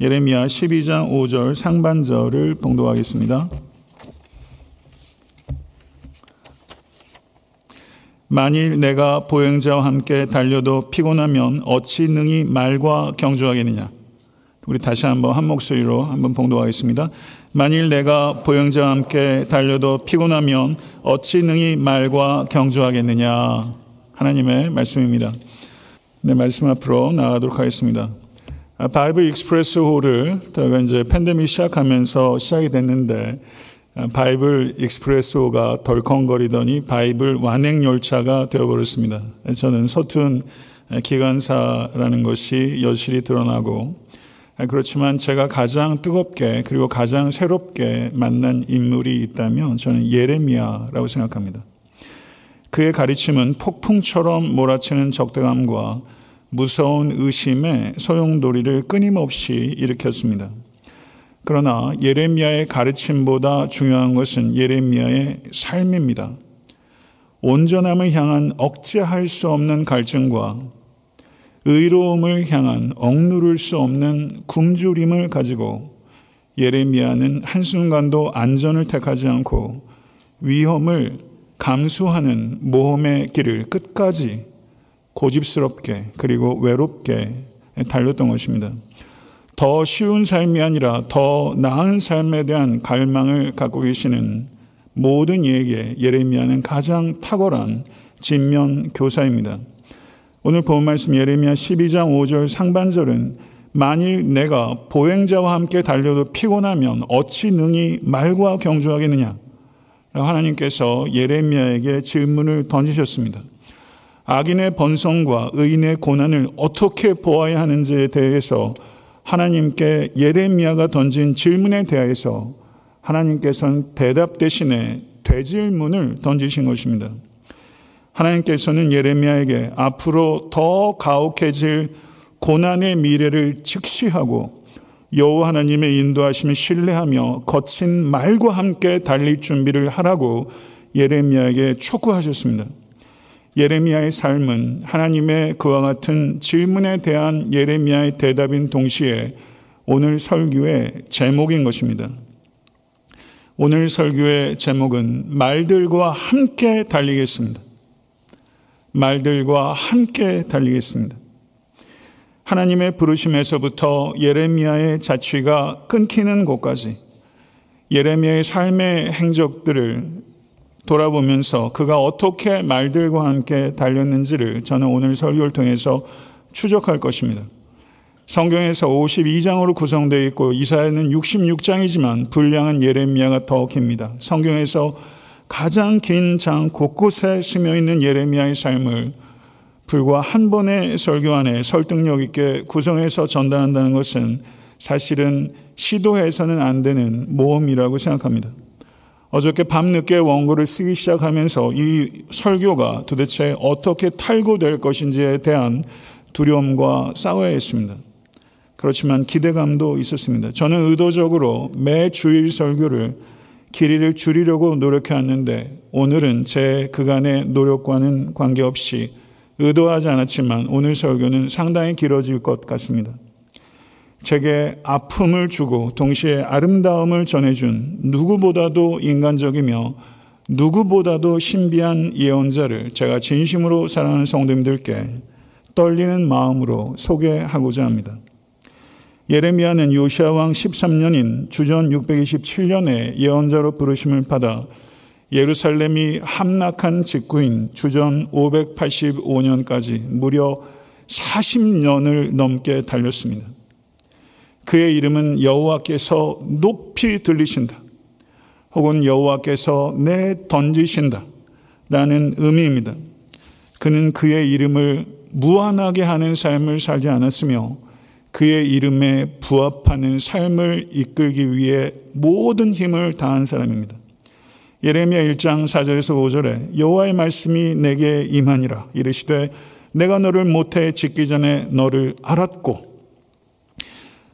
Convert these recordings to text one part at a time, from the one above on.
예레미야 12장 5절 상반절을 봉독하겠습니다. 만일 내가 보행자와 함께 달려도 피곤하면 어찌 능히 말과 경주하겠느냐. 우리 다시 한번 한 목소리로 한번 봉독하겠습니다. 만일 내가 보행자와 함께 달려도 피곤하면 어찌 능히 말과 경주하겠느냐. 하나님의 말씀입니다. 네, 말씀 앞으로 나가도록 하겠습니다. 아, Bible Express 저희가 이제 팬데믹 시작하면서 시작이 됐는데 아, Bible Express 호가 덜컹거리더니 바이블 완행 열차가 되어버렸습니다. 저는 서툰 기관사라는 것이 여실히 드러나고 아, 그렇지만 제가 가장 뜨겁게 그리고 가장 새롭게 만난 인물이 있다면 저는 예레미야라고 생각합니다. 그의 가르침은 폭풍처럼 몰아치는 적대감과 무서운 의심의 소용돌이를 끊임없이 일으켰습니다. 그러나 예레미야의 가르침보다 중요한 것은 예레미야의 삶입니다. 온전함을 향한 억제할 수 없는 갈증과 의로움을 향한 억누를 수 없는 굶주림을 가지고 예레미야는 한순간도 안전을 택하지 않고 위험을 감수하는 모험의 길을 끝까지 고집스럽게 그리고 외롭게 달렸던 것입니다. 더 쉬운 삶이 아니라 더 나은 삶에 대한 갈망을 갖고 계시는 모든 이에게 예레미야는 가장 탁월한 진면 교사입니다. 오늘 본 말씀 예레미야 12장 5절 상반절은 만일 내가 보행자와 함께 달려도 피곤하면 어찌 능히 말과 경주하겠느냐? 하나님께서 예레미야에게 질문을 던지셨습니다. 악인의 번성과 의인의 고난을 어떻게 보아야 하는지에 대해서 하나님께 예레미야가 던진 질문에 대해서 하나님께서는 대답 대신에 되질문을 던지신 것입니다. 하나님께서는 예레미야에게 앞으로 더 가혹해질 고난의 미래를 직시하고 여호와 하나님의 인도하심을 신뢰하며 거친 말과 함께 달릴 준비를 하라고 예레미야에게 촉구하셨습니다. 예레미야의 삶은 하나님의 그와 같은 질문에 대한 예레미야의 대답인 동시에 오늘 설교의 제목인 것입니다. 오늘 설교의 제목은 말들과 함께 달리겠습니다. 말들과 함께 달리겠습니다. 하나님의 부르심에서부터 예레미야의 자취가 끊기는 곳까지 예레미야의 삶의 행적들을 돌아보면서 그가 어떻게 말들과 함께 달렸는지를 저는 오늘 설교를 통해서 추적할 것입니다. 성경에서 52장으로 구성되어 있고 이사야는 66장이지만 분량은 예레미야가 더 깁니다. 성경에서 가장 긴 장 곳곳에 스며 있는 예레미야의 삶을 불과 한 번의 설교 안에 설득력 있게 구성해서 전달한다는 것은 사실은 시도해서는 안 되는 모험이라고 생각합니다. 어저께 밤늦게 원고를 쓰기 시작하면서 이 설교가 도대체 어떻게 탈고될 것인지에 대한 두려움과 싸워야 했습니다. 그렇지만 기대감도 있었습니다. 저는 의도적으로 매 주일 설교를 길이를 줄이려고 노력해왔는데 오늘은 제 그간의 노력과는 관계없이 의도하지 않았지만 오늘 설교는 상당히 길어질 것 같습니다. 제게 아픔을 주고 동시에 아름다움을 전해준 누구보다도 인간적이며 누구보다도 신비한 예언자를 제가 진심으로 사랑하는 성도님들께 떨리는 마음으로 소개하고자 합니다. 예레미야는 요시아 왕 13년인 주전 627년에 예언자로 부르심을 받아 예루살렘이 함락한 직후인 주전 585년까지 무려 40년을 넘게 달렸습니다. 그의 이름은 여호와께서 높이 들리신다. 혹은 여호와께서 내 던지신다. 라는 의미입니다. 그는 그의 이름을 무한하게 하는 삶을 살지 않았으며 그의 이름에 부합하는 삶을 이끌기 위해 모든 힘을 다한 사람입니다. 예레미야 1장 4절에서 5절에 여호와의 말씀이 내게 임하니라 이르시되 내가 너를 모태 짓기 전에 너를 알았고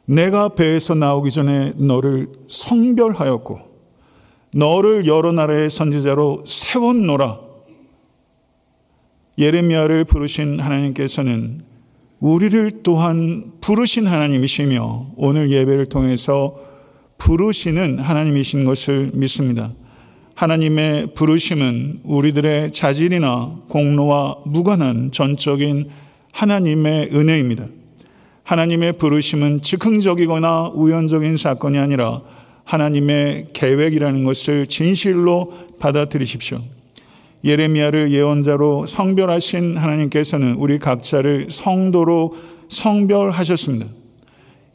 내가 배에서 나오기 전에 너를 성별하였고 너를 여러 나라의 선지자로 세웠노라. 예레미야를 부르신 하나님께서는 우리를 또한 부르신 하나님이시며 오늘 예배를 통해서 부르시는 하나님이신 것을 믿습니다. 하나님의 부르심은 우리들의 자질이나 공로와 무관한 전적인 하나님의 은혜입니다. 하나님의 부르심은 즉흥적이거나 우연적인 사건이 아니라 하나님의 계획이라는 것을 진실로 받아들이십시오. 예레미야를 예언자로 성별하신 하나님께서는 우리 각자를 성도로 성별하셨습니다.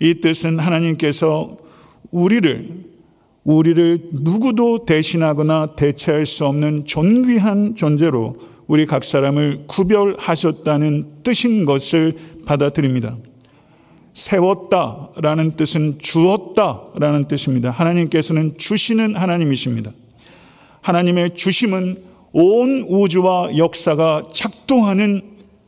이 뜻은 하나님께서 우리를 우리를 누구도 대신하거나 대체할 수 없는 존귀한 존재로 우리 각 사람을 구별하셨다는 뜻인 것을 받아들입니다. 세웠다라는 뜻은 주었다라는 뜻입니다. 하나님께서는 주시는 하나님이십니다. 하나님의 주심은 온 우주와 역사가 작동하는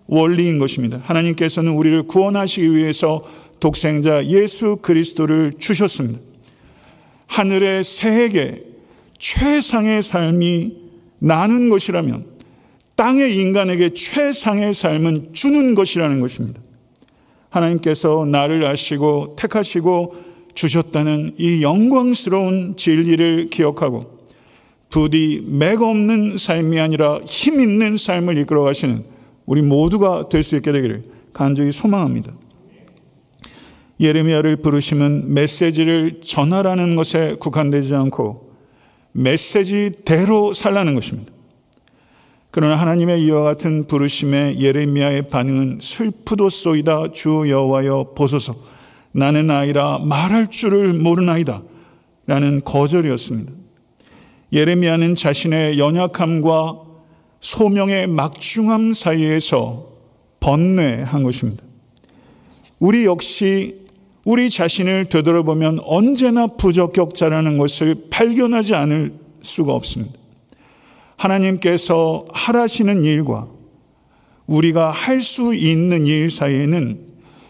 원리인 것입니다. 하나님께서는 우리를 구원하시기 위해서 독생자 예수 그리스도를 주셨습니다. 하늘의 새에게 최상의 삶이 나는 것이라면 땅의 인간에게 최상의 삶은 주는 것이라는 것입니다. 하나님께서 나를 아시고 택하시고 주셨다는 이 영광스러운 진리를 기억하고 부디 맥 없는 삶이 아니라 힘 있는 삶을 이끌어 가시는 우리 모두가 될 수 있게 되기를 간절히 소망합니다. 예레미야를 부르시면 메시지를 전하라는 것에 국한되지 않고 메시지대로 살라는 것입니다. 그러나 하나님의 이와 같은 부르심에 예레미야의 반응은 슬프도소이다 주 여호와여 보소서 나는 아이라 말할 줄을 모르나이다 라는 거절이었습니다. 예레미야는 자신의 연약함과 소명의 막중함 사이에서 번뇌한 것입니다. 우리 역시 우리 자신을 되돌아보면 언제나 부적격자라는 것을 발견하지 않을 수가 없습니다. 하나님께서 하라시는 일과 우리가 할 수 있는 일 사이에는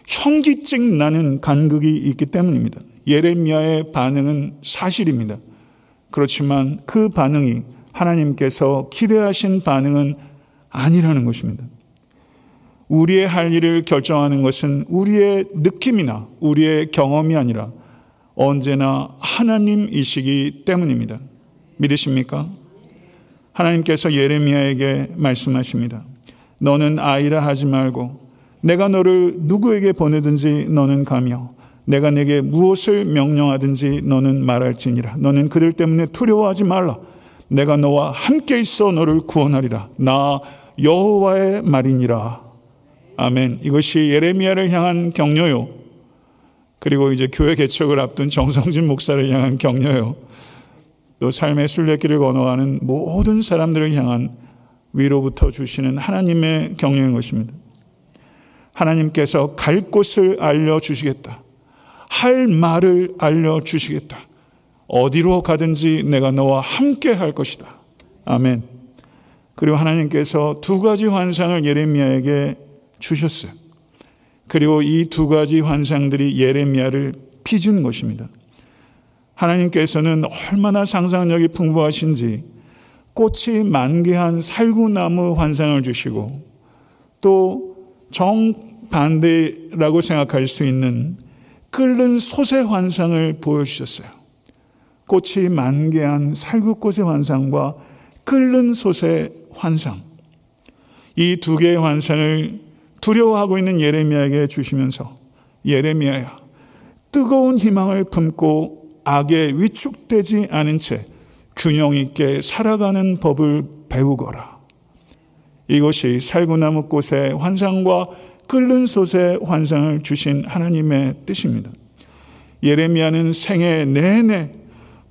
현기증 나는 간극이 있기 때문입니다. 예레미야의 반응은 사실입니다. 그렇지만 그 반응이 하나님께서 기대하신 반응은 아니라는 것입니다. 우리의 할 일을 결정하는 것은 우리의 느낌이나 우리의 경험이 아니라 언제나 하나님이시기 때문입니다. 믿으십니까? 하나님께서 예레미야에게 말씀하십니다. 너는 아이라 하지 말고 내가 너를 누구에게 보내든지 너는 가며 내가 내게 무엇을 명령하든지 너는 말할지니라. 너는 그들 때문에 두려워하지 말라. 내가 너와 함께 있어 너를 구원하리라. 나 여호와의 말이니라. 아멘. 이것이 예레미야를 향한 격려요. 그리고 이제 교회 개척을 앞둔 정성진 목사를 향한 격려요. 또 삶의 순례길을 건너가는 모든 사람들을 향한 위로부터 주시는 하나님의 격려인 것입니다. 하나님께서 갈 곳을 알려주시겠다. 할 말을 알려주시겠다. 어디로 가든지 내가 너와 함께 할 것이다. 아멘. 그리고 하나님께서 두 가지 환상을 예레미야에게 주셨어요. 그리고 이 두 가지 환상들이 예레미야를 빚은 것입니다. 하나님께서는 얼마나 상상력이 풍부하신지 꽃이 만개한 살구나무 환상을 주시고 또 정반대라고 생각할 수 있는 끓는 솥의 환상을 보여주셨어요. 꽃이 만개한 살구꽃의 환상과 끓는 솥의 환상. 이 두 개의 환상을 두려워하고 있는 예레미야에게 주시면서 예레미야야 뜨거운 희망을 품고 악에 위축되지 않은 채 균형 있게 살아가는 법을 배우거라. 이것이 살구나무 꽃의 환상과 끓는 솥의 환상을 주신 하나님의 뜻입니다. 예레미야는 생애 내내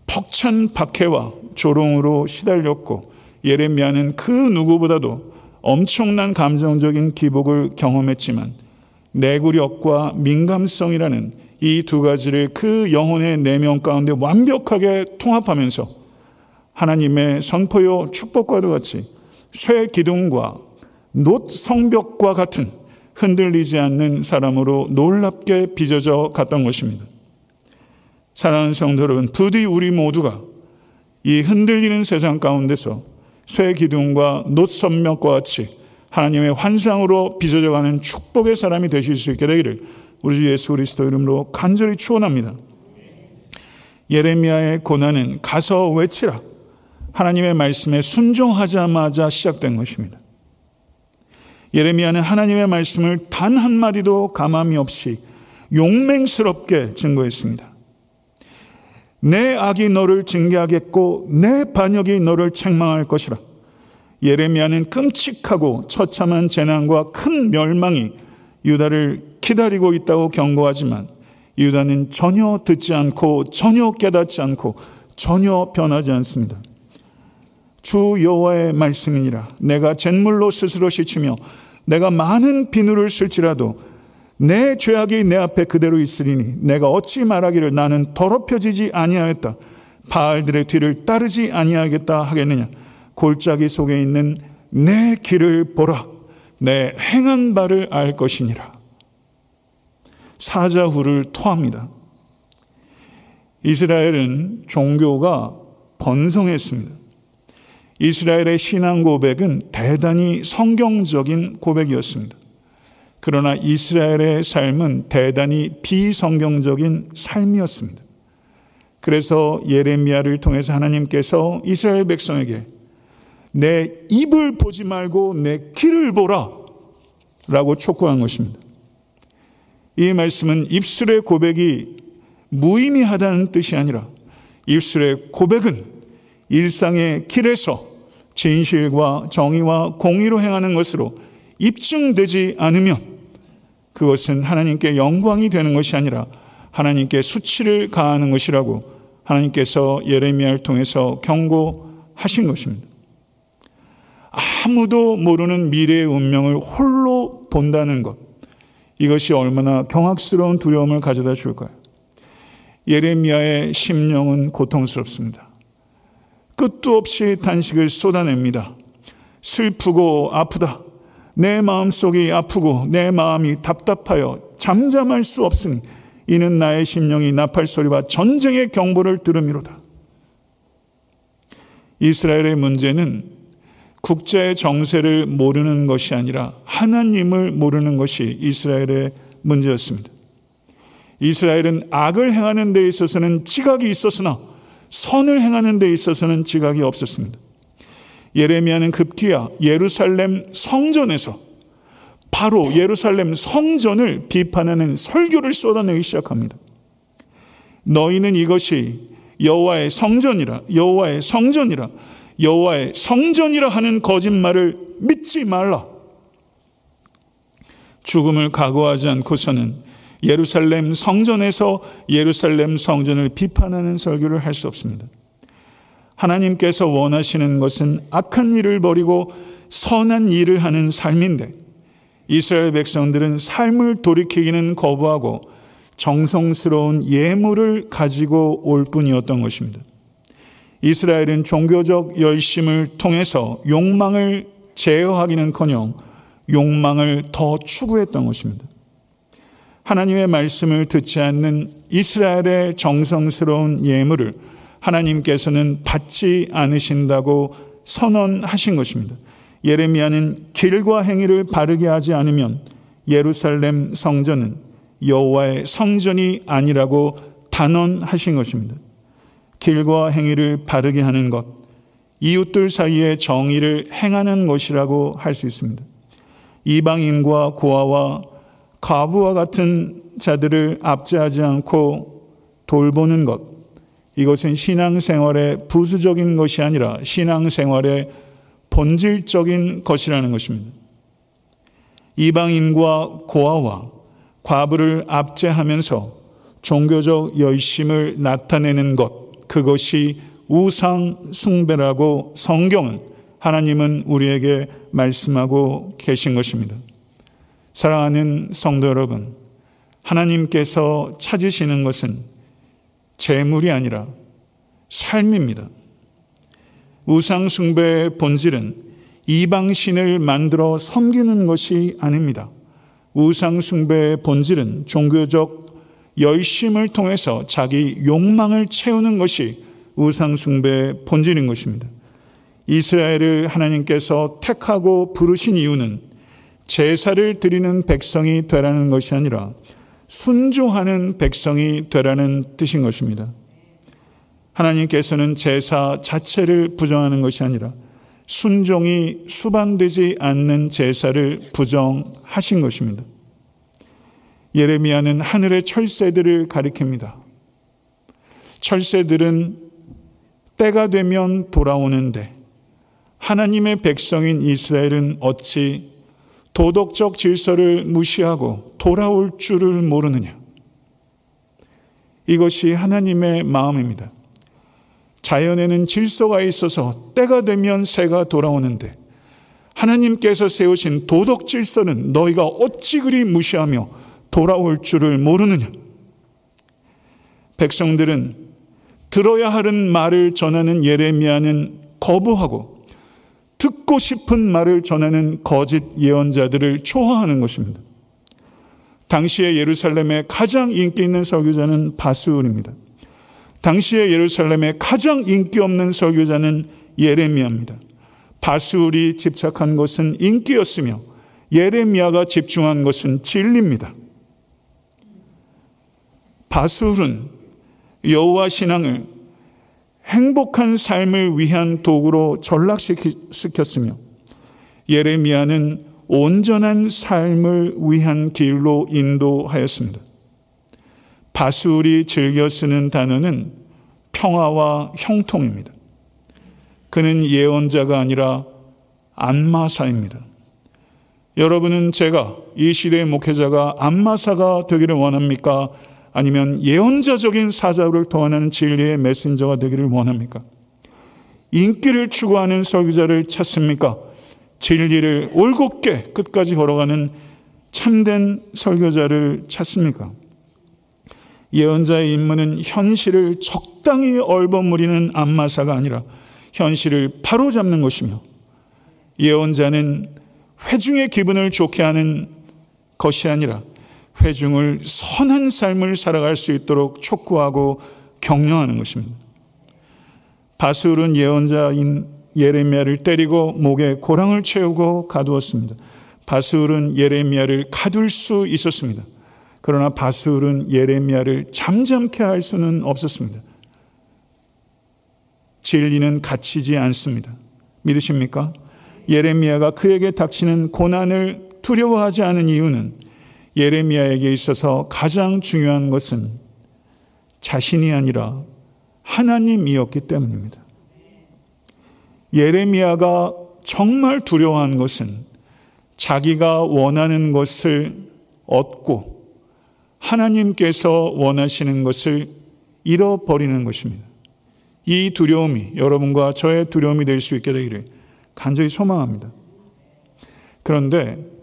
벅찬 박해와 조롱으로 시달렸고 예레미야는 그 누구보다도 엄청난 감정적인 기복을 경험했지만 내구력과 민감성이라는 이 두 가지를 그 영혼의 내면 가운데 완벽하게 통합하면서 하나님의 선포요 축복과도 같이 쇠 기둥과 놋 성벽과 같은 흔들리지 않는 사람으로 놀랍게 빚어져 갔던 것입니다. 사랑하는 성도 여러분, 부디 우리 모두가 이 흔들리는 세상 가운데서 쇠 기둥과 놋 성벽과 같이 하나님의 환상으로 빚어져 가는 축복의 사람이 되실 수 있게 되기를 우리 주 예수 그리스도 이름으로 간절히 축원합니다. 예레미야의 고난은 가서 외치라. 하나님의 말씀에 순종하자마자 시작된 것입니다. 예레미야는 하나님의 말씀을 단 한마디도 가감이 없이 용맹스럽게 증거했습니다. 내 악이 너를 징계하겠고 내 반역이 너를 책망할 것이라. 예레미야는 끔찍하고 처참한 재난과 큰 멸망이 유다를 기다리고 있다고 경고하지만 유다는 전혀 듣지 않고 전혀 깨닫지 않고 전혀 변하지 않습니다. 주 여호와의 말씀이니라. 내가 잿물로 스스로 씻으며 내가 많은 비누를 쓸지라도 내 죄악이 내 앞에 그대로 있으리니 내가 어찌 말하기를 나는 더럽혀지지 아니하였다. 바알들의 뒤를 따르지 아니하겠다 하겠느냐? 골짜기 속에 있는 내 길을 보라. 내 행한 바를 알 것이니라 사자후를 토합니다. 이스라엘은 종교가 번성했습니다. 이스라엘의 신앙 고백은 대단히 성경적인 고백이었습니다. 그러나 이스라엘의 삶은 대단히 비성경적인 삶이었습니다. 그래서 예레미야를 통해서 하나님께서 이스라엘 백성에게 내 입을 보지 말고 내 귀를 보라 라고 촉구한 것입니다. 이 말씀은 입술의 고백이 무의미하다는 뜻이 아니라 입술의 고백은 일상의 길에서 진실과 정의와 공의로 행하는 것으로 입증되지 않으면 그것은 하나님께 영광이 되는 것이 아니라 하나님께 수치를 가하는 것이라고 하나님께서 예레미야를 통해서 경고하신 것입니다. 아무도 모르는 미래의 운명을 홀로 본다는 것. 이것이 얼마나 경악스러운 두려움을 가져다 줄까요? 예레미야의 심령은 고통스럽습니다. 끝도 없이 단식을 쏟아냅니다. 슬프고 아프다. 내 마음속이 아프고 내 마음이 답답하여 잠잠할 수 없으니 이는 나의 심령이 나팔 소리와 전쟁의 경보를 들음이로다. 이스라엘의 문제는 국제의 정세를 모르는 것이 아니라 하나님을 모르는 것이 이스라엘의 문제였습니다. 이스라엘은 악을 행하는 데 있어서는 지각이 있었으나 선을 행하는 데 있어서는 지각이 없었습니다. 예레미야는 급기야 예루살렘 성전에서 바로 예루살렘 성전을 비판하는 설교를 쏟아내기 시작합니다. 너희는 이것이 여호와의 성전이라 여호와의 성전이라 여호와의 성전이라 하는 거짓말을 믿지 말라. 죽음을 각오하지 않고서는 예루살렘 성전에서 예루살렘 성전을 비판하는 설교를 할 수 없습니다. 하나님께서 원하시는 것은 악한 일을 버리고 선한 일을 하는 삶인데 이스라엘 백성들은 삶을 돌이키기는 거부하고 정성스러운 예물을 가지고 올 뿐이었던 것입니다. 이스라엘은 종교적 열심을 통해서 욕망을 제어하기는커녕 욕망을 더 추구했던 것입니다. 하나님의 말씀을 듣지 않는 이스라엘의 정성스러운 예물을 하나님께서는 받지 않으신다고 선언하신 것입니다. 예레미야는 길과 행위를 바르게 하지 않으면 예루살렘 성전은 여호와의 성전이 아니라고 단언하신 것입니다. 길과 행위를 바르게 하는 것, 이웃들 사이에 정의를 행하는 것이라고 할 수 있습니다. 이방인과 고아와 과부와 같은 자들을 압제하지 않고 돌보는 것, 이것은 신앙생활의 부수적인 것이 아니라 신앙생활의 본질적인 것이라는 것입니다. 이방인과 고아와 과부를 압제하면서 종교적 열심을 나타내는 것, 그것이 우상 숭배라고 성경은 하나님은 우리에게 말씀하고 계신 것입니다. 사랑하는 성도 여러분, 하나님께서 찾으시는 것은 재물이 아니라 삶입니다. 우상숭배의 본질은 이방신을 만들어 섬기는 것이 아닙니다. 우상숭배의 본질은 종교적 열심을 통해서 자기 욕망을 채우는 것이 우상숭배의 본질인 것입니다. 이스라엘을 하나님께서 택하고 부르신 이유는 제사를 드리는 백성이 되라는 것이 아니라 순종하는 백성이 되라는 뜻인 것입니다. 하나님께서는 제사 자체를 부정하는 것이 아니라 순종이 수반되지 않는 제사를 부정하신 것입니다. 예레미야는 하늘의 철새들을 가리킵니다. 철새들은 때가 되면 돌아오는데 하나님의 백성인 이스라엘은 어찌 도덕적 질서를 무시하고 돌아올 줄을 모르느냐. 이것이 하나님의 마음입니다. 자연에는 질서가 있어서 때가 되면 새가 돌아오는데 하나님께서 세우신 도덕 질서는 너희가 어찌 그리 무시하며 돌아올 줄을 모르느냐. 백성들은 들어야 하는 말을 전하는 예레미야는 거부하고 듣고 싶은 말을 전하는 거짓 예언자들을 초화하는 것입니다. 당시에 예루살렘에 가장 인기 있는 설교자는 바스울입니다. 당시에 예루살렘에 가장 인기 없는 설교자는 예레미야입니다. 바스울이 집착한 것은 인기였으며 예레미야가 집중한 것은 진리입니다. 바스울은 여호와 신앙을 행복한 삶을 위한 도구로 전락시켰으며 예레미야는 온전한 삶을 위한 길로 인도하였습니다. 바술이 즐겨 쓰는 단어는 평화와 형통입니다. 그는 예언자가 아니라 안마사입니다. 여러분은 제가 이 시대의 목회자가 안마사가 되기를 원합니까? 아니면 예언자적인 사자를 더하는 진리의 메신저가 되기를 원합니까? 인기를 추구하는 설교자를 찾습니까? 진리를 올곧게 끝까지 걸어가는 참된 설교자를 찾습니까? 예언자의 임무는 현실을 적당히 얼버무리는 안마사가 아니라 현실을 바로잡는 것이며 예언자는 회중의 기분을 좋게 하는 것이 아니라 회중을 선한 삶을 살아갈 수 있도록 촉구하고 격려하는 것입니다. 바술은 예언자인 예레미야를 때리고 목에 고랑을 채우고 가두었습니다. 바술은 예레미야를 가둘 수 있었습니다. 그러나 바술은 예레미야를 잠잠케 할 수는 없었습니다. 진리는 갇히지 않습니다. 믿으십니까? 예레미야가 그에게 닥치는 고난을 두려워하지 않은 이유는 예레미야에게 있어서 가장 중요한 것은 자신이 아니라 하나님이었기 때문입니다. 예레미야가 정말 두려워한 것은 자기가 원하는 것을 얻고 하나님께서 원하시는 것을 잃어버리는 것입니다. 이 두려움이 여러분과 저의 두려움이 될 수 있게 되기를 간절히 소망합니다. 그런데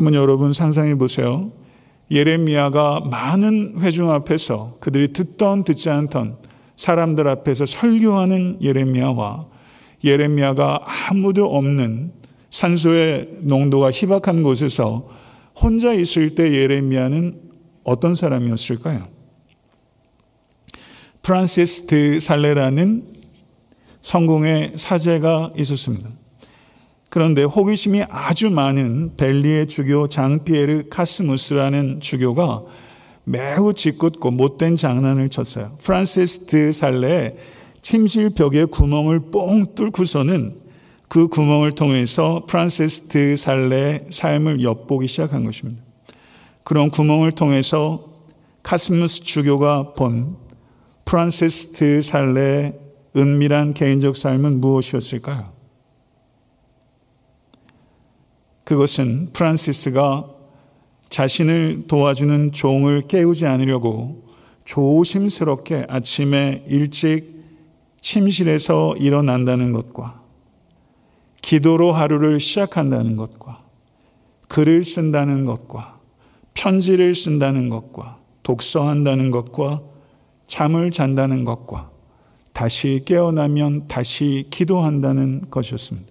한번 여러분 상상해 보세요. 예레미야가 많은 회중 앞에서 그들이 듣던 듣지 않던 사람들 앞에서 설교하는 예레미야와 예레미야가 아무도 없는 산소의 농도가 희박한 곳에서 혼자 있을 때 예레미야는 어떤 사람이었을까요? 프란시스 드 살레라는 성공회 사제가 있었습니다. 그런데 호기심이 아주 많은 벨리의 주교 장피에르 카스무스라는 주교가 매우 짓궂고 못된 장난을 쳤어요. 프란시스 드 살레의 침실 벽에 구멍을 뽕 뚫고서는 그 구멍을 통해서 프란시스 드 살레의 삶을 엿보기 시작한 것입니다. 그런 구멍을 통해서 카스무스 주교가 본 프란시스 드 살레의 은밀한 개인적 삶은 무엇이었을까요? 그것은 프란시스가 자신을 도와주는 종을 깨우지 않으려고 조심스럽게 아침에 일찍 침실에서 일어난다는 것과 기도로 하루를 시작한다는 것과 글을 쓴다는 것과 편지를 쓴다는 것과 독서한다는 것과 잠을 잔다는 것과 다시 깨어나면 다시 기도한다는 것이었습니다.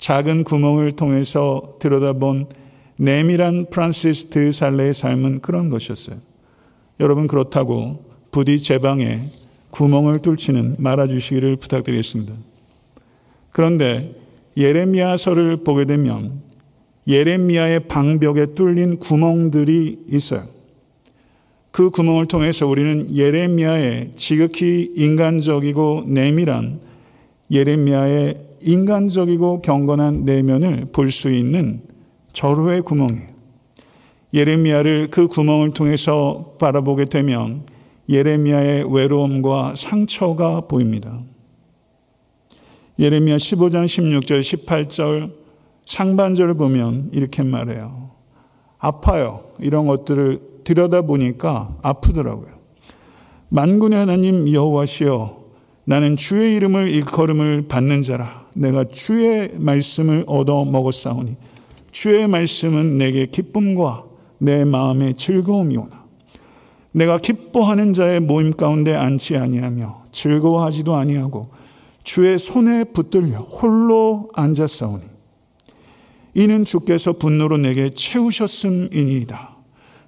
작은 구멍을 통해서 들여다본 내밀한 프란시스 드 살레의 삶은 그런 것이었어요. 여러분 그렇다고 부디 제 방에 구멍을 뚫지는 말아주시기를 부탁드리겠습니다. 그런데 예레미야서를 보게 되면 예레미야의 방벽에 뚫린 구멍들이 있어요. 그 구멍을 통해서 우리는 예레미야의 지극히 인간적이고 내밀한 예레미야의 인간적이고 경건한 내면을 볼 수 있는 절호의 구멍이에요. 예레미야를 그 구멍을 통해서 바라보게 되면 예레미야의 외로움과 상처가 보입니다. 예레미야 15장 16절 18절 상반절을 보면 이렇게 말해요. 아파요. 이런 것들을 들여다 보니까 아프더라고요. 만군의 하나님 여호와시여 나는 주의 이름을 일컬음을 받는 자라 내가 주의 말씀을 얻어 먹었사오니 주의 말씀은 내게 기쁨과 내 마음의 즐거움이오나 내가 기뻐하는 자의 모임 가운데 앉지 아니하며 즐거워하지도 아니하고 주의 손에 붙들려 홀로 앉았사오니 이는 주께서 분노로 내게 채우셨음이니이다.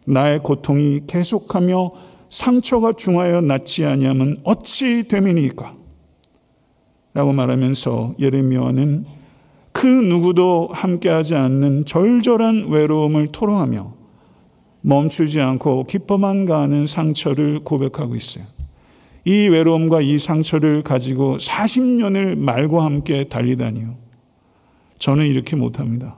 나의 고통이 계속하며 상처가 중하여 낫지 아니하면 어찌 됨이니까? 라고 말하면서 예레미야는 그 누구도 함께하지 않는 절절한 외로움을 토로하며 멈추지 않고 기뻐만 가는 상처를 고백하고 있어요. 이 외로움과 이 상처를 가지고 40년을 말과 함께 달리다니요. 저는 이렇게 못합니다.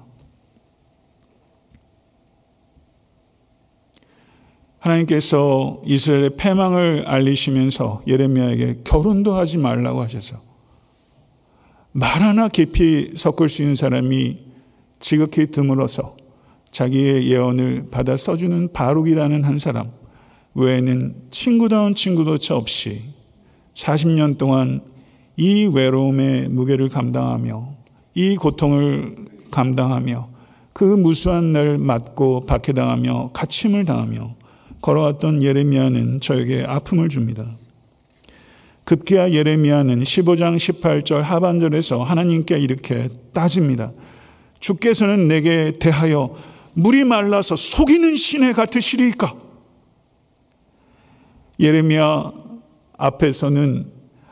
하나님께서 이스라엘의 패망을 알리시면서 예레미야에게 결혼도 하지 말라고 하셔서 말 하나 깊이 섞을 수 있는 사람이 지극히 드물어서 자기의 예언을 받아 써주는 바룩이라는 한 사람 외에는 친구다운 친구도차 없이 40년 동안 이 외로움의 무게를 감당하며 이 고통을 감당하며 그 무수한 날 맞고 박해당하며 갇힘을 당하며 걸어왔던 예레미야는 저에게 아픔을 줍니다. 급기야 예레미야는 15장 18절 하반절에서 하나님께 이렇게 따집니다. 주께서는 내게 대하여 물이 말라서 속이는 시내 같으시리까? 예레미야 앞에서는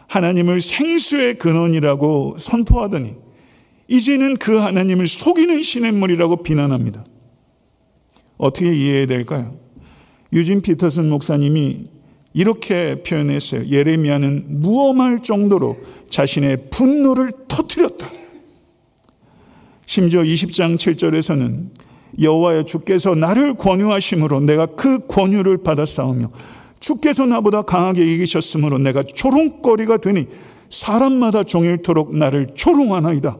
하나님을 생수의 근원이라고 선포하더니 이제는 그 하나님을 속이는 시냇물이라고 비난합니다. 어떻게 이해해야 될까요? 유진 피터슨 목사님이 이렇게 표현했어요. 예레미야는 무엄할 정도로 자신의 분노를 터뜨렸다. 심지어 20장 7절에서는 여호와여 주께서 나를 권유하심으로 내가 그 권유를 싸우며 주께서 나보다 강하게 이기셨으므로 내가 조롱거리가 되니 사람마다 종일토록 나를 조롱하나이다.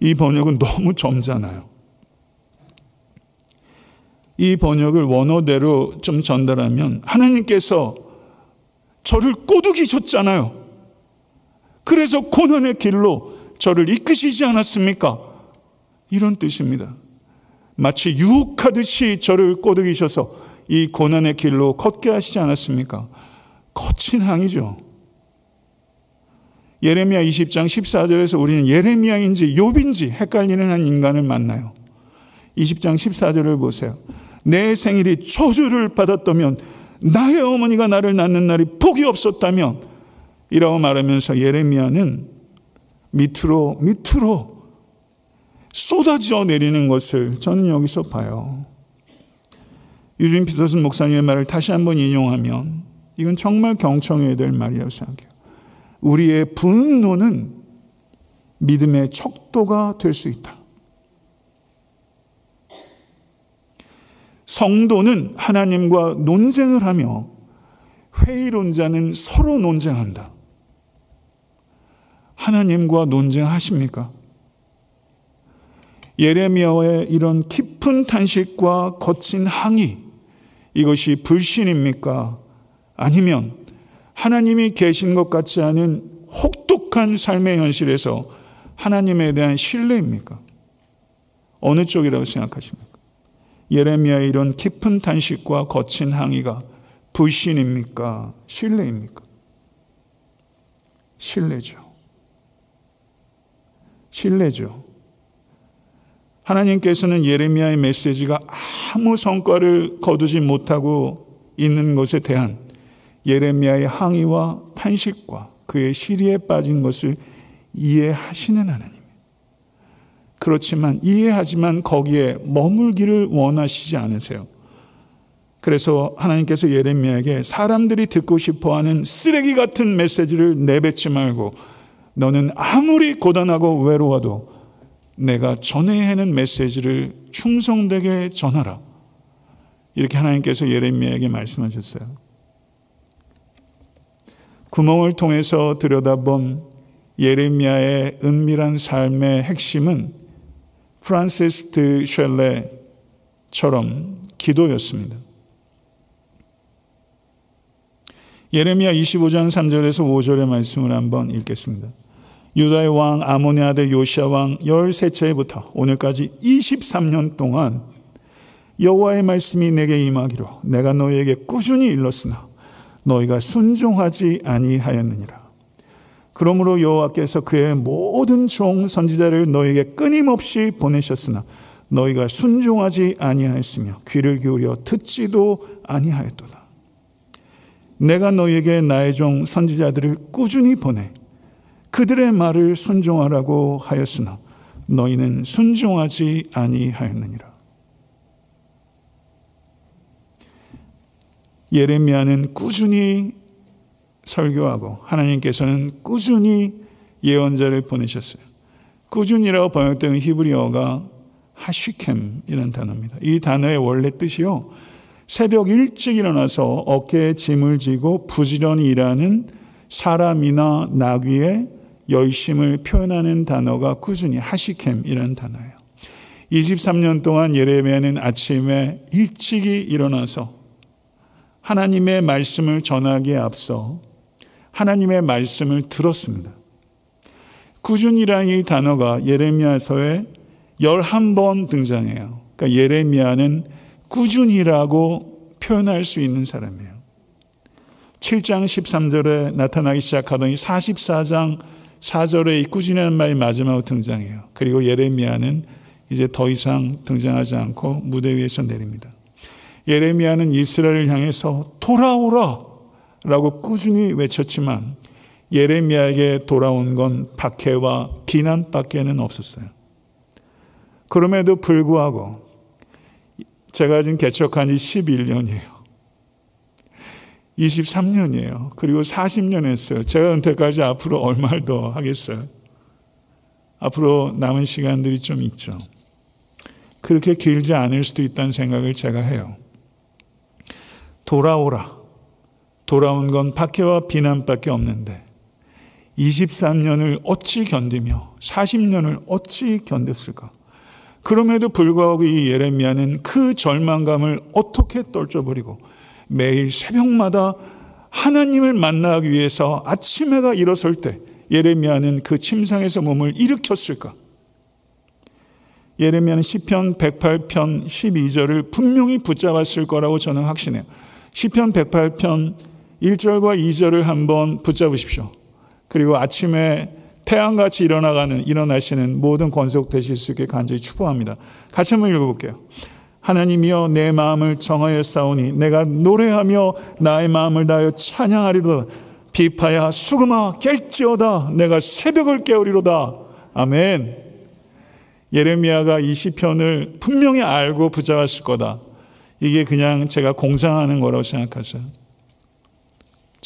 이 번역은 너무 점잖아요. 이 번역을 원어대로 좀 전달하면 하나님께서 저를 꼬드기셨잖아요. 그래서 고난의 길로 저를 이끄시지 않았습니까? 이런 뜻입니다. 마치 유혹하듯이 저를 꼬드기셔서 이 고난의 길로 걷게 하시지 않았습니까? 거친 항이죠. 예레미야 20장 14절에서 우리는 예레미야인지 욥인지 헷갈리는 한 인간을 만나요. 20장 14절을 보세요. 내 생일이 저주를 받았다면 나의 어머니가 나를 낳는 날이 복이 없었다면 이라고 말하면서 예레미야는 밑으로 밑으로 쏟아져 내리는 것을 저는 여기서 봐요. 유진 피터슨 목사님의 말을 다시 한번 인용하면 이건 정말 경청해야 될 말이라고 생각해요. 우리의 분노는 믿음의 척도가 될 수 있다. 성도는 하나님과 논쟁을 하며 회의론자는 서로 논쟁한다. 하나님과 논쟁하십니까? 예레미야의 이런 깊은 탄식과 거친 항의, 이것이 불신입니까? 아니면 하나님이 계신 것 같지 않은 혹독한 삶의 현실에서 하나님에 대한 신뢰입니까? 어느 쪽이라고 생각하십니까? 예레미야의 이런 깊은 탄식과 거친 항의가 불신입니까? 신뢰입니까? 신뢰죠. 신뢰죠. 하나님께서는 예레미야의 메시지가 아무 성과를 거두지 못하고 있는 것에 대한 예레미야의 항의와 탄식과 그의 시리에 빠진 것을 이해하시는 하나님. 그렇지만 이해하지만 거기에 머물기를 원하시지 않으세요. 그래서 하나님께서 예레미야에게 사람들이 듣고 싶어 하는 쓰레기 같은 메시지를 내뱉지 말고 너는 아무리 고단하고 외로워도 내가 전해야 하는 메시지를 충성되게 전하라. 이렇게 하나님께서 예레미야에게 말씀하셨어요. 구멍을 통해서 들여다본 예레미야의 은밀한 삶의 핵심은 프란시스 드 쉘레처럼 기도였습니다. 예레미야 25장 3절에서 5절의 말씀을 한번 읽겠습니다. 유다의 왕 아모네 아들 요시아 왕 13차에부터 오늘까지 23년 동안 여호와의 말씀이 내게 임하기로 내가 너희에게 꾸준히 일렀으나 너희가 순종하지 아니하였느니라. 그러므로 여호와께서 그의 모든 종 선지자를 너에게 끊임없이 보내셨으나 너희가 순종하지 아니하였으며 귀를 기울여 듣지도 아니하였도다. 내가 너희에게 나의 종 선지자들을 꾸준히 보내 그들의 말을 순종하라고 하였으나 너희는 순종하지 아니하였느니라. 예레미야는 꾸준히 설교하고 하나님께서는 꾸준히 예언자를 보내셨어요. 꾸준히라고 번역되는 히브리어가 하시켐이라는 단어입니다. 이 단어의 원래 뜻이요. 새벽 일찍 일어나서 어깨에 짐을 지고 부지런히 일하는 사람이나 나귀의 열심을 표현하는 단어가 꾸준히 하시켐이라는 단어예요. 23년 동안 예레미야는 아침에 일찍이 일어나서 하나님의 말씀을 전하기에 앞서 하나님의 말씀을 들었습니다. 꾸준이라는 이 단어가 예레미야서에 11번 등장해요. 그러니까 예레미야는 꾸준히라고 표현할 수 있는 사람이에요. 7장 13절에 나타나기 시작하더니 44장 4절에 이 꾸준이라는 말이 마지막으로 등장해요. 그리고 예레미야는 이제 더 이상 등장하지 않고 무대 위에서 내립니다. 예레미야는 이스라엘을 향해서 돌아오라 라고 꾸준히 외쳤지만 예레미야에게 돌아온 건 박해와 비난밖에는 없었어요. 그럼에도 불구하고 제가 지금 개척한 지 11년이에요. 23년이에요. 그리고 40년 했어요. 제가 은퇴까지 앞으로 얼마를 더 하겠어요? 앞으로 남은 시간들이 좀 있죠. 그렇게 길지 않을 수도 있다는 생각을 제가 해요. 돌아오라. 돌아온 건 박해와 비난밖에 없는데 23년을 어찌 견디며 40년을 어찌 견뎠을까? 그럼에도 불구하고 이 예레미야는 그 절망감을 어떻게 떨쳐버리고 매일 새벽마다 하나님을 만나기 위해서 아침 해가 일어설 때 예레미야는 그 침상에서 몸을 일으켰을까? 예레미야는 시편 108편 12절을 분명히 붙잡았을 거라고 저는 확신해요. 시편 108편 1절과 2절을 한번 붙잡으십시오. 그리고 아침에 태양같이 일어나가는, 일어나시는 모든 권속 되실 수 있게 간절히 축복합니다. 같이 한번 읽어볼게요. 하나님이여 내 마음을 정하여 싸우니 내가 노래하며 나의 마음을 다하여 찬양하리로다. 비파야 수금아 깰지어다 내가 새벽을 깨우리로다. 아멘. 예레미야가 이 시편을 분명히 알고 붙잡았을 거다. 이게 그냥 제가 공상하는 거라고 생각하세요.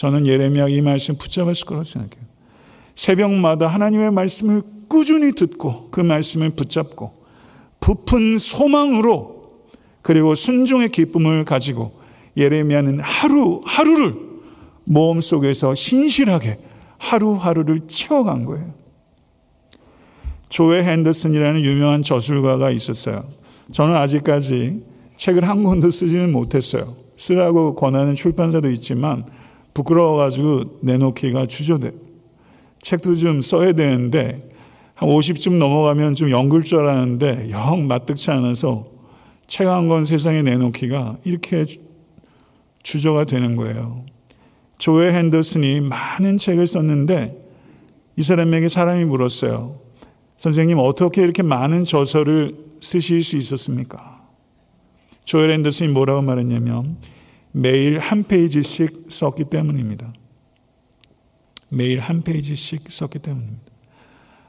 저는 예레미야 이 말씀 붙잡았을 거라고 생각해요. 새벽마다 하나님의 말씀을 꾸준히 듣고 그 말씀을 붙잡고 부푼 소망으로 그리고 순종의 기쁨을 가지고 예레미야는 하루 하루를 모험 속에서 신실하게 하루하루를 채워간 거예요. 조에 핸더슨이라는 유명한 저술가가 있었어요. 저는 아직까지 책을 한 권도 쓰지는 못했어요. 쓰라고 권하는 출판사도 있지만 부끄러워가지고 내놓기가 주저돼요. 책도 좀 써야 되는데 한 50쯤 넘어가면 좀 연글 줄 알았는데 영 마뜩치 않아서 책 한 권 세상에 내놓기가 이렇게 주저가 되는 거예요. 조엘 핸더슨이 많은 책을 썼는데 이 사람에게 사람이 물었어요. 선생님 어떻게 이렇게 많은 저서를 쓰실 수 있었습니까? 조엘 핸더슨이 뭐라고 말했냐면 매일 한 페이지씩 썼기 때문입니다. 매일 한 페이지씩 썼기 때문입니다.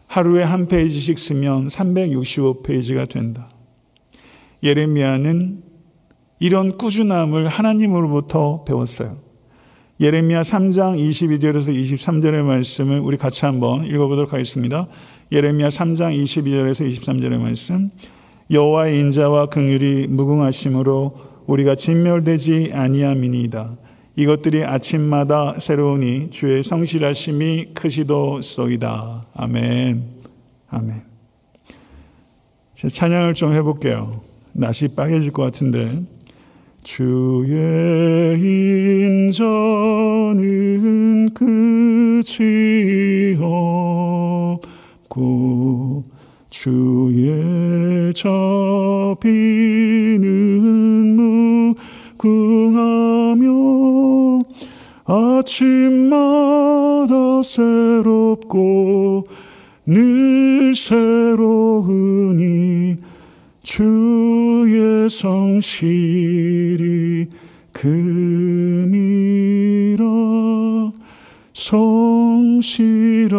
하루에 한 페이지씩 쓰면 365페이지가 된다. 예레미야는 이런 꾸준함을 하나님으로부터 배웠어요. 예레미야 3장 22절에서 23절의 말씀을 우리 같이 한번 읽어보도록 하겠습니다. 예레미야 3장 22절에서 23절의 말씀. 여호와의 인자와 긍휼이 무궁하심으로 우리가 진멸되지 아니함이니이다. 이것들이 아침마다 새로우니 주의 성실하심이 크시도소이다. 아멘. 아멘. 찬양을 좀 해볼게요. 날씨 빨개질 것 같은데. 주의 인자는 끝이 없고 주의 자비는 무 궁하며 아침마다 새롭고 늘 새로우니 주의 성실이 금이라 성실하신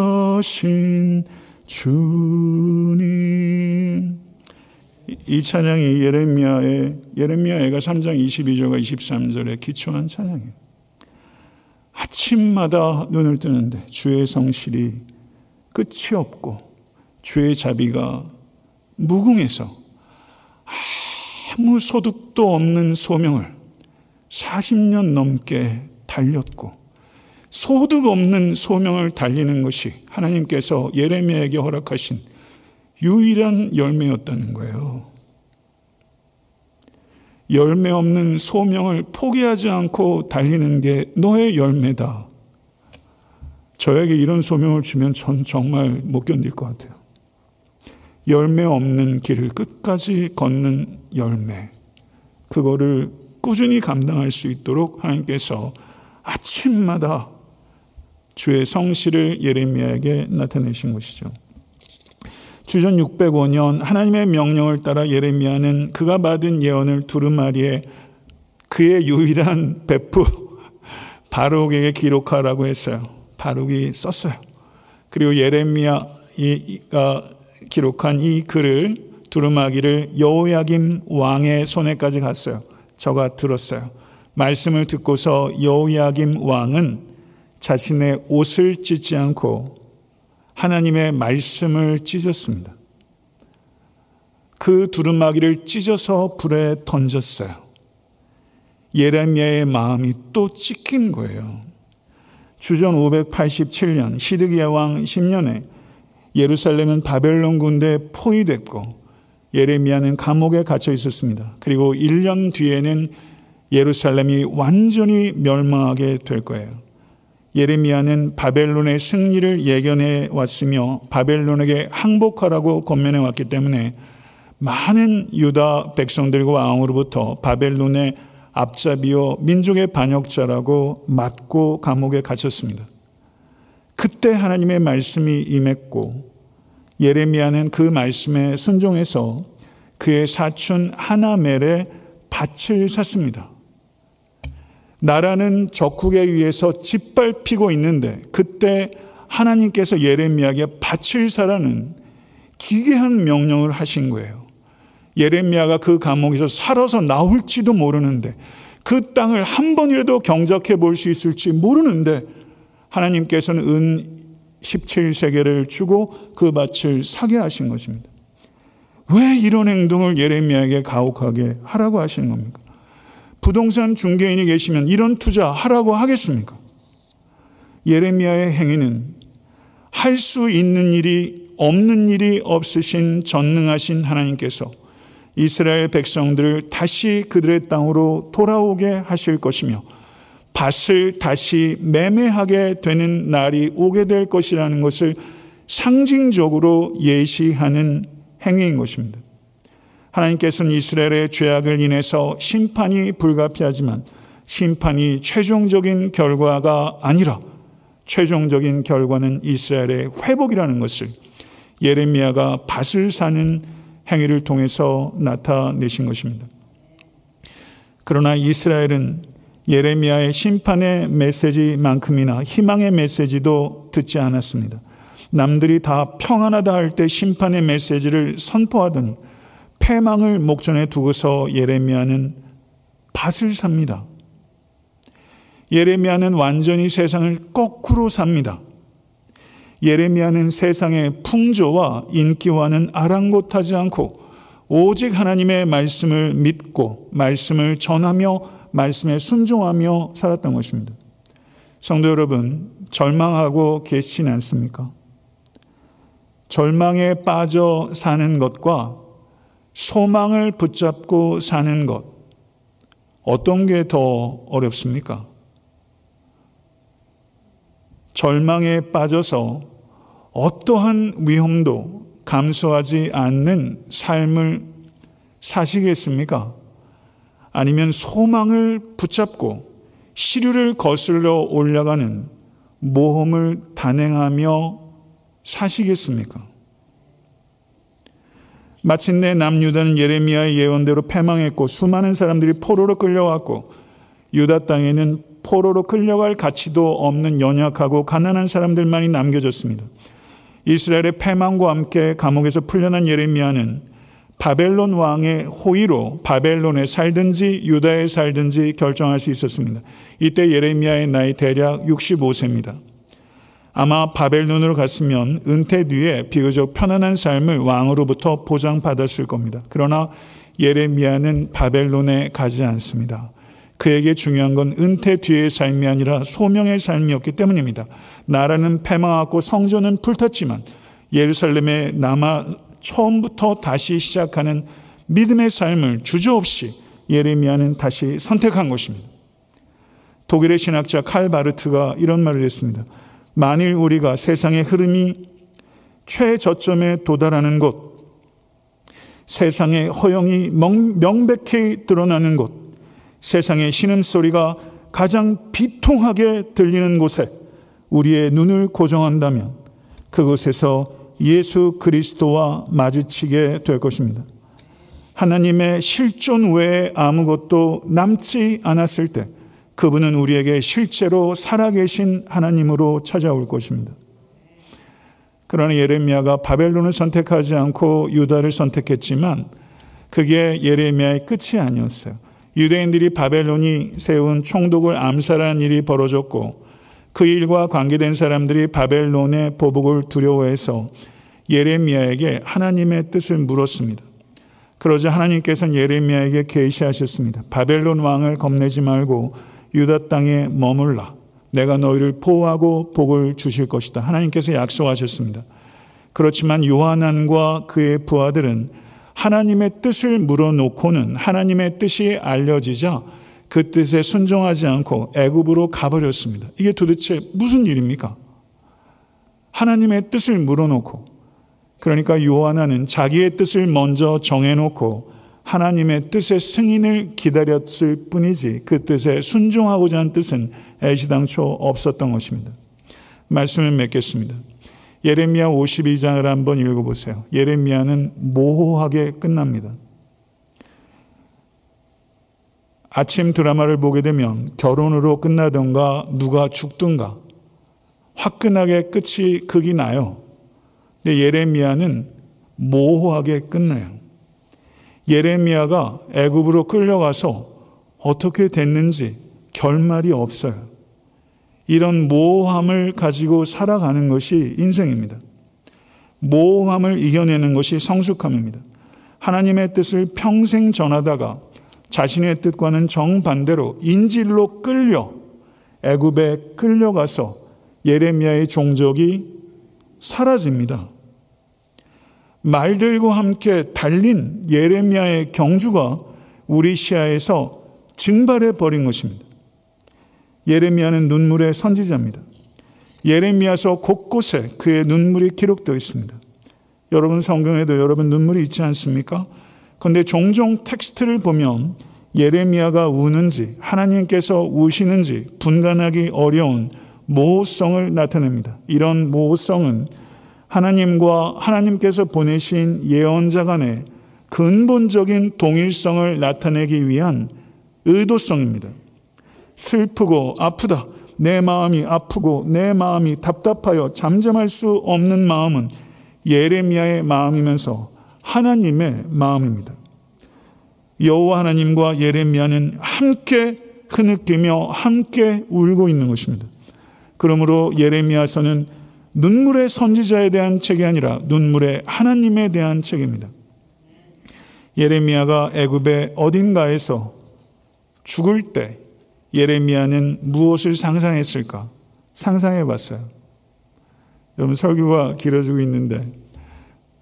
주님 이 찬양이 예레미야의 예레미야애가 3장 22절과 23절에 기초한 찬양이에요. 아침마다 눈을 뜨는데 주의 성실이 끝이 없고 주의 자비가 무궁해서 아무 소득도 없는 소명을 40년 넘게 달렸고 소득 없는 소명을 달리는 것이 하나님께서 예레미야에게 허락하신 유일한 열매였다는 거예요. 열매 없는 소명을 포기하지 않고 달리는 게 너의 열매다. 저에게 이런 소명을 주면 전 정말 못 견딜 것 같아요. 열매 없는 길을 끝까지 걷는 열매. 그거를 꾸준히 감당할 수 있도록 하나님께서 아침마다 주의 성실을 예레미야에게 나타내신 것이죠. 주전 605년 하나님의 명령을 따라 예레미야는 그가 받은 예언을 두루마리에 그의 유일한 베프 바룩에게 기록하라고 했어요. 바룩이 썼어요. 그리고 예레미야가 기록한 이 글을 두루마기를 여호야김 왕의 손에까지 갔어요. 저가 들었어요. 말씀을 듣고서 여호야김 왕은 자신의 옷을 찢지 않고 하나님의 말씀을 찢었습니다. 그 두루마기를 찢어서 불에 던졌어요. 예레미야의 마음이 또 찢긴 거예요. 주전 587년 시드기야 왕 10년에 예루살렘은 바벨론 군대에 포위됐고 예레미야는 감옥에 갇혀 있었습니다. 그리고 1년 뒤에는 예루살렘이 완전히 멸망하게 될 거예요. 예레미야는 바벨론의 승리를 예견해 왔으며 바벨론에게 항복하라고 권면해 왔기 때문에 많은 유다 백성들과 왕으로부터 바벨론의 앞잡이요 민족의 반역자라고 맞고 감옥에 갇혔습니다. 그때 하나님의 말씀이 임했고 예레미야는 그 말씀에 순종해서 그의 사촌 하나멜의 밭을 샀습니다. 나라는 적국에 의해서 짓밟히고 있는데 그때 하나님께서 예레미야에게 밭을 사라는 기괴한 명령을 하신 거예요. 예레미야가 그 감옥에서 살아서 나올지도 모르는데 그 땅을 한 번이라도 경작해 볼 수 있을지 모르는데 하나님께서는 은 17세계를 주고 그 밭을 사게 하신 것입니다. 왜 이런 행동을 예레미야에게 가혹하게 하라고 하시는 겁니까? 부동산 중개인이 계시면 이런 투자 하라고 하겠습니까? 예레미야의 행위는 할 수 있는 일이 없는 일이 없으신 전능하신 하나님께서 이스라엘 백성들을 다시 그들의 땅으로 돌아오게 하실 것이며 밭을 다시 매매하게 되는 날이 오게 될 것이라는 것을 상징적으로 예시하는 행위인 것입니다. 하나님께서는 이스라엘의 죄악을 인해서 심판이 불가피하지만 심판이 최종적인 결과가 아니라 최종적인 결과는 이스라엘의 회복이라는 것을 예레미야가 밭을 사는 행위를 통해서 나타내신 것입니다. 그러나 이스라엘은 예레미야의 심판의 메시지만큼이나 희망의 메시지도 듣지 않았습니다. 남들이 다 평안하다 할 때 심판의 메시지를 선포하더니 패망을 목전에 두고서 예레미야는 밭을 삽니다. 예레미야는 완전히 세상을 거꾸로 삽니다. 예레미야는 세상의 풍조와 인기와는 아랑곳하지 않고 오직 하나님의 말씀을 믿고 말씀을 전하며 말씀에 순종하며 살았던 것입니다. 성도 여러분, 절망하고 계시진 않습니까? 절망에 빠져 사는 것과 소망을 붙잡고 사는 것, 어떤 게 더 어렵습니까? 절망에 빠져서 어떠한 위험도 감수하지 않는 삶을 사시겠습니까? 아니면 소망을 붙잡고 시류를 거슬러 올라가는 모험을 단행하며 사시겠습니까? 마침내 남유다는 예레미야의 예언대로 패망했고 수많은 사람들이 포로로 끌려왔고 유다 땅에는 포로로 끌려갈 가치도 없는 연약하고 가난한 사람들만이 남겨졌습니다. 이스라엘의 패망과 함께 감옥에서 풀려난 예레미야는 바벨론 왕의 호의로 바벨론에 살든지 유다에 살든지 결정할 수 있었습니다. 이때 예레미야의 나이 대략 65세입니다. 아마 바벨론으로 갔으면 은퇴 뒤에 비교적 편안한 삶을 왕으로부터 보장받았을 겁니다. 그러나 예레미야는 바벨론에 가지 않습니다. 그에게 중요한 건 은퇴 뒤의 삶이 아니라 소명의 삶이었기 때문입니다. 나라는 패망하고 성전은 불탔지만 예루살렘에 남아 처음부터 다시 시작하는 믿음의 삶을 주저없이 예레미야는 다시 선택한 것입니다. 독일의 신학자 칼 바르트가 이런 말을 했습니다. 만일 우리가 세상의 흐름이 최저점에 도달하는 곳, 세상의 허영이 명백히 드러나는 곳, 세상의 신음소리가 가장 비통하게 들리는 곳에 우리의 눈을 고정한다면 그곳에서 예수 그리스도와 마주치게 될 것입니다. 하나님의 실존 외에 아무것도 남지 않았을 때 그분은 우리에게 실제로 살아계신 하나님으로 찾아올 것입니다. 그러나 예레미야가 바벨론을 선택하지 않고 유다를 선택했지만 그게 예레미야의 끝이 아니었어요. 유대인들이 바벨론이 세운 총독을 암살하는 일이 벌어졌고 그 일과 관계된 사람들이 바벨론의 보복을 두려워해서 예레미야에게 하나님의 뜻을 물었습니다. 그러자 하나님께서는 예레미야에게 계시하셨습니다. 바벨론 왕을 겁내지 말고 유다 땅에 머물라. 내가 너희를 보호하고 복을 주실 것이다. 하나님께서 약속하셨습니다. 그렇지만 요한안과 그의 부하들은 하나님의 뜻을 물어놓고는 하나님의 뜻이 알려지자 그 뜻에 순종하지 않고 애굽으로 가버렸습니다. 이게 도대체 무슨 일입니까? 하나님의 뜻을 물어놓고 그러니까 요한은 자기의 뜻을 먼저 정해놓고 하나님의 뜻의 승인을 기다렸을 뿐이지 그 뜻에 순종하고자 한 뜻은 애시당초 없었던 것입니다. 말씀을 맺겠습니다. 예레미야 52장을 한번 읽어보세요. 예레미야는 모호하게 끝납니다. 아침 드라마를 보게 되면 결혼으로 끝나던가 누가 죽든가 화끈하게 끝이 극이 나요. 근데 예레미야는 모호하게 끝나요. 예레미야가 애굽으로 끌려가서 어떻게 됐는지 결말이 없어요. 이런 모호함을 가지고 살아가는 것이 인생입니다. 모호함을 이겨내는 것이 성숙함입니다. 하나님의 뜻을 평생 전하다가 자신의 뜻과는 정반대로 인질로 끌려 애굽에 끌려가서 예레미야의 종족이 사라집니다. 말들과 함께 달린 예레미야의 경주가 우리 시야에서 증발해 버린 것입니다. 예레미야는 눈물의 선지자입니다. 예레미야서 곳곳에 그의 눈물이 기록되어 있습니다. 여러분 성경에도 여러분 눈물이 있지 않습니까? 그런데 종종 텍스트를 보면 예레미야가 우는지 하나님께서 우시는지 분간하기 어려운 모호성을 나타냅니다. 이런 모호성은 하나님과 하나님께서 보내신 예언자 간의 근본적인 동일성을 나타내기 위한 의도성입니다. 슬프고 아프다. 내 마음이 아프고 내 마음이 답답하여 잠잠할 수 없는 마음은 예레미야의 마음이면서 하나님의 마음입니다. 여호와 하나님과 예레미야는 함께 흐느끼며 함께 울고 있는 것입니다. 그러므로 예레미야서는 눈물의 선지자에 대한 책이 아니라 눈물의 하나님에 대한 책입니다. 예레미야가 애굽의 어딘가에서 죽을 때 예레미야는 무엇을 상상했을까? 상상해 봤어요. 여러분 설교가 길어지고 있는데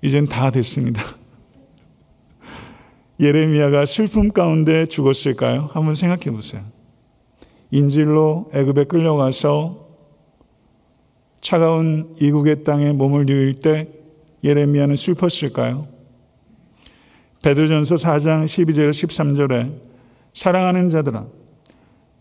이젠 다 됐습니다. 예레미야가 슬픔 가운데 죽었을까요? 한번 생각해 보세요. 인질로 애굽에 끌려가서 차가운 이국의 땅에 몸을 누일 때 예레미야는 슬펐을까요? 베드전서 4장 12절 13절에 사랑하는 자들아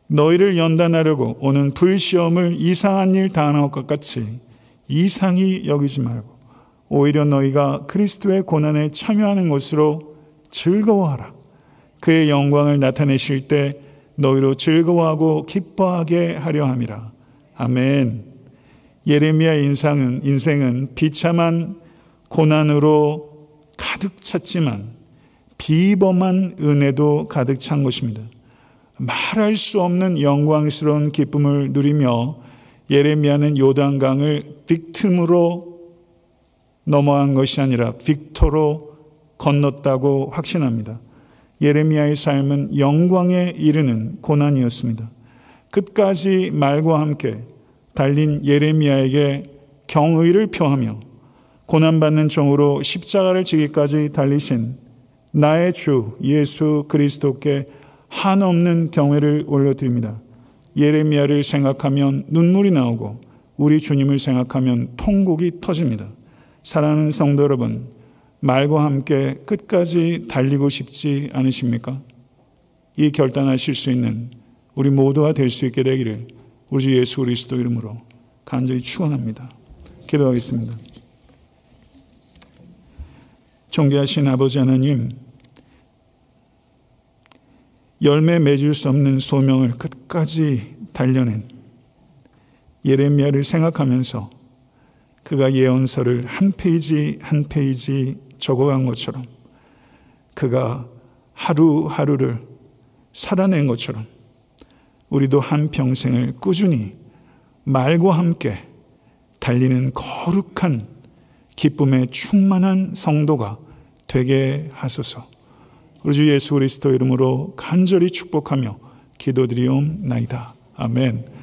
너희를 연단하려고 오는 불시험을 이상한 일 당한 것 같이 이상히 여기지 말고 오히려 너희가 그리스도의 고난에 참여하는 것으로 즐거워하라. 그의 영광을 나타내실 때 너희로 즐거워하고 기뻐하게 하려 함이라. 아멘. 예레미야 인상은 인생은 비참한 고난으로 가득 찼지만 비범한 은혜도 가득 찬 것입니다. 말할 수 없는 영광스러운 기쁨을 누리며 예레미야는 요단강을 빅틈으로 넘어간 것이 아니라 빅토로 건넜다고 확신합니다. 예레미야의 삶은 영광에 이르는 고난이었습니다. 끝까지 말과 함께 달린 예레미야에게 경의를 표하며 고난받는 종으로 십자가를 지기까지 달리신 나의 주 예수 그리스도께 한없는 경외를 올려드립니다. 예레미야를 생각하면 눈물이 나오고 우리 주님을 생각하면 통곡이 터집니다. 사랑하는 성도 여러분, 말과 함께 끝까지 달리고 싶지 않으십니까? 이 결단하실 수 있는 우리 모두가 될 수 있게 되기를 우리 주 예수 그리스도 이름으로 간절히 축원합니다. 기도하겠습니다. 존귀하신 아버지 하나님, 열매 맺을 수 없는 소명을 끝까지 달려낸 예레미야를 생각하면서 그가 예언서를 한 페이지 한 페이지 적어간 것처럼 그가 하루하루를 살아낸 것처럼 우리도 한 평생을 꾸준히 말과 함께 달리는 거룩한 기쁨에 충만한 성도가 되게 하소서. 우리 주 예수 그리스도 이름으로 간절히 축복하며 기도드리옵나이다. 아멘.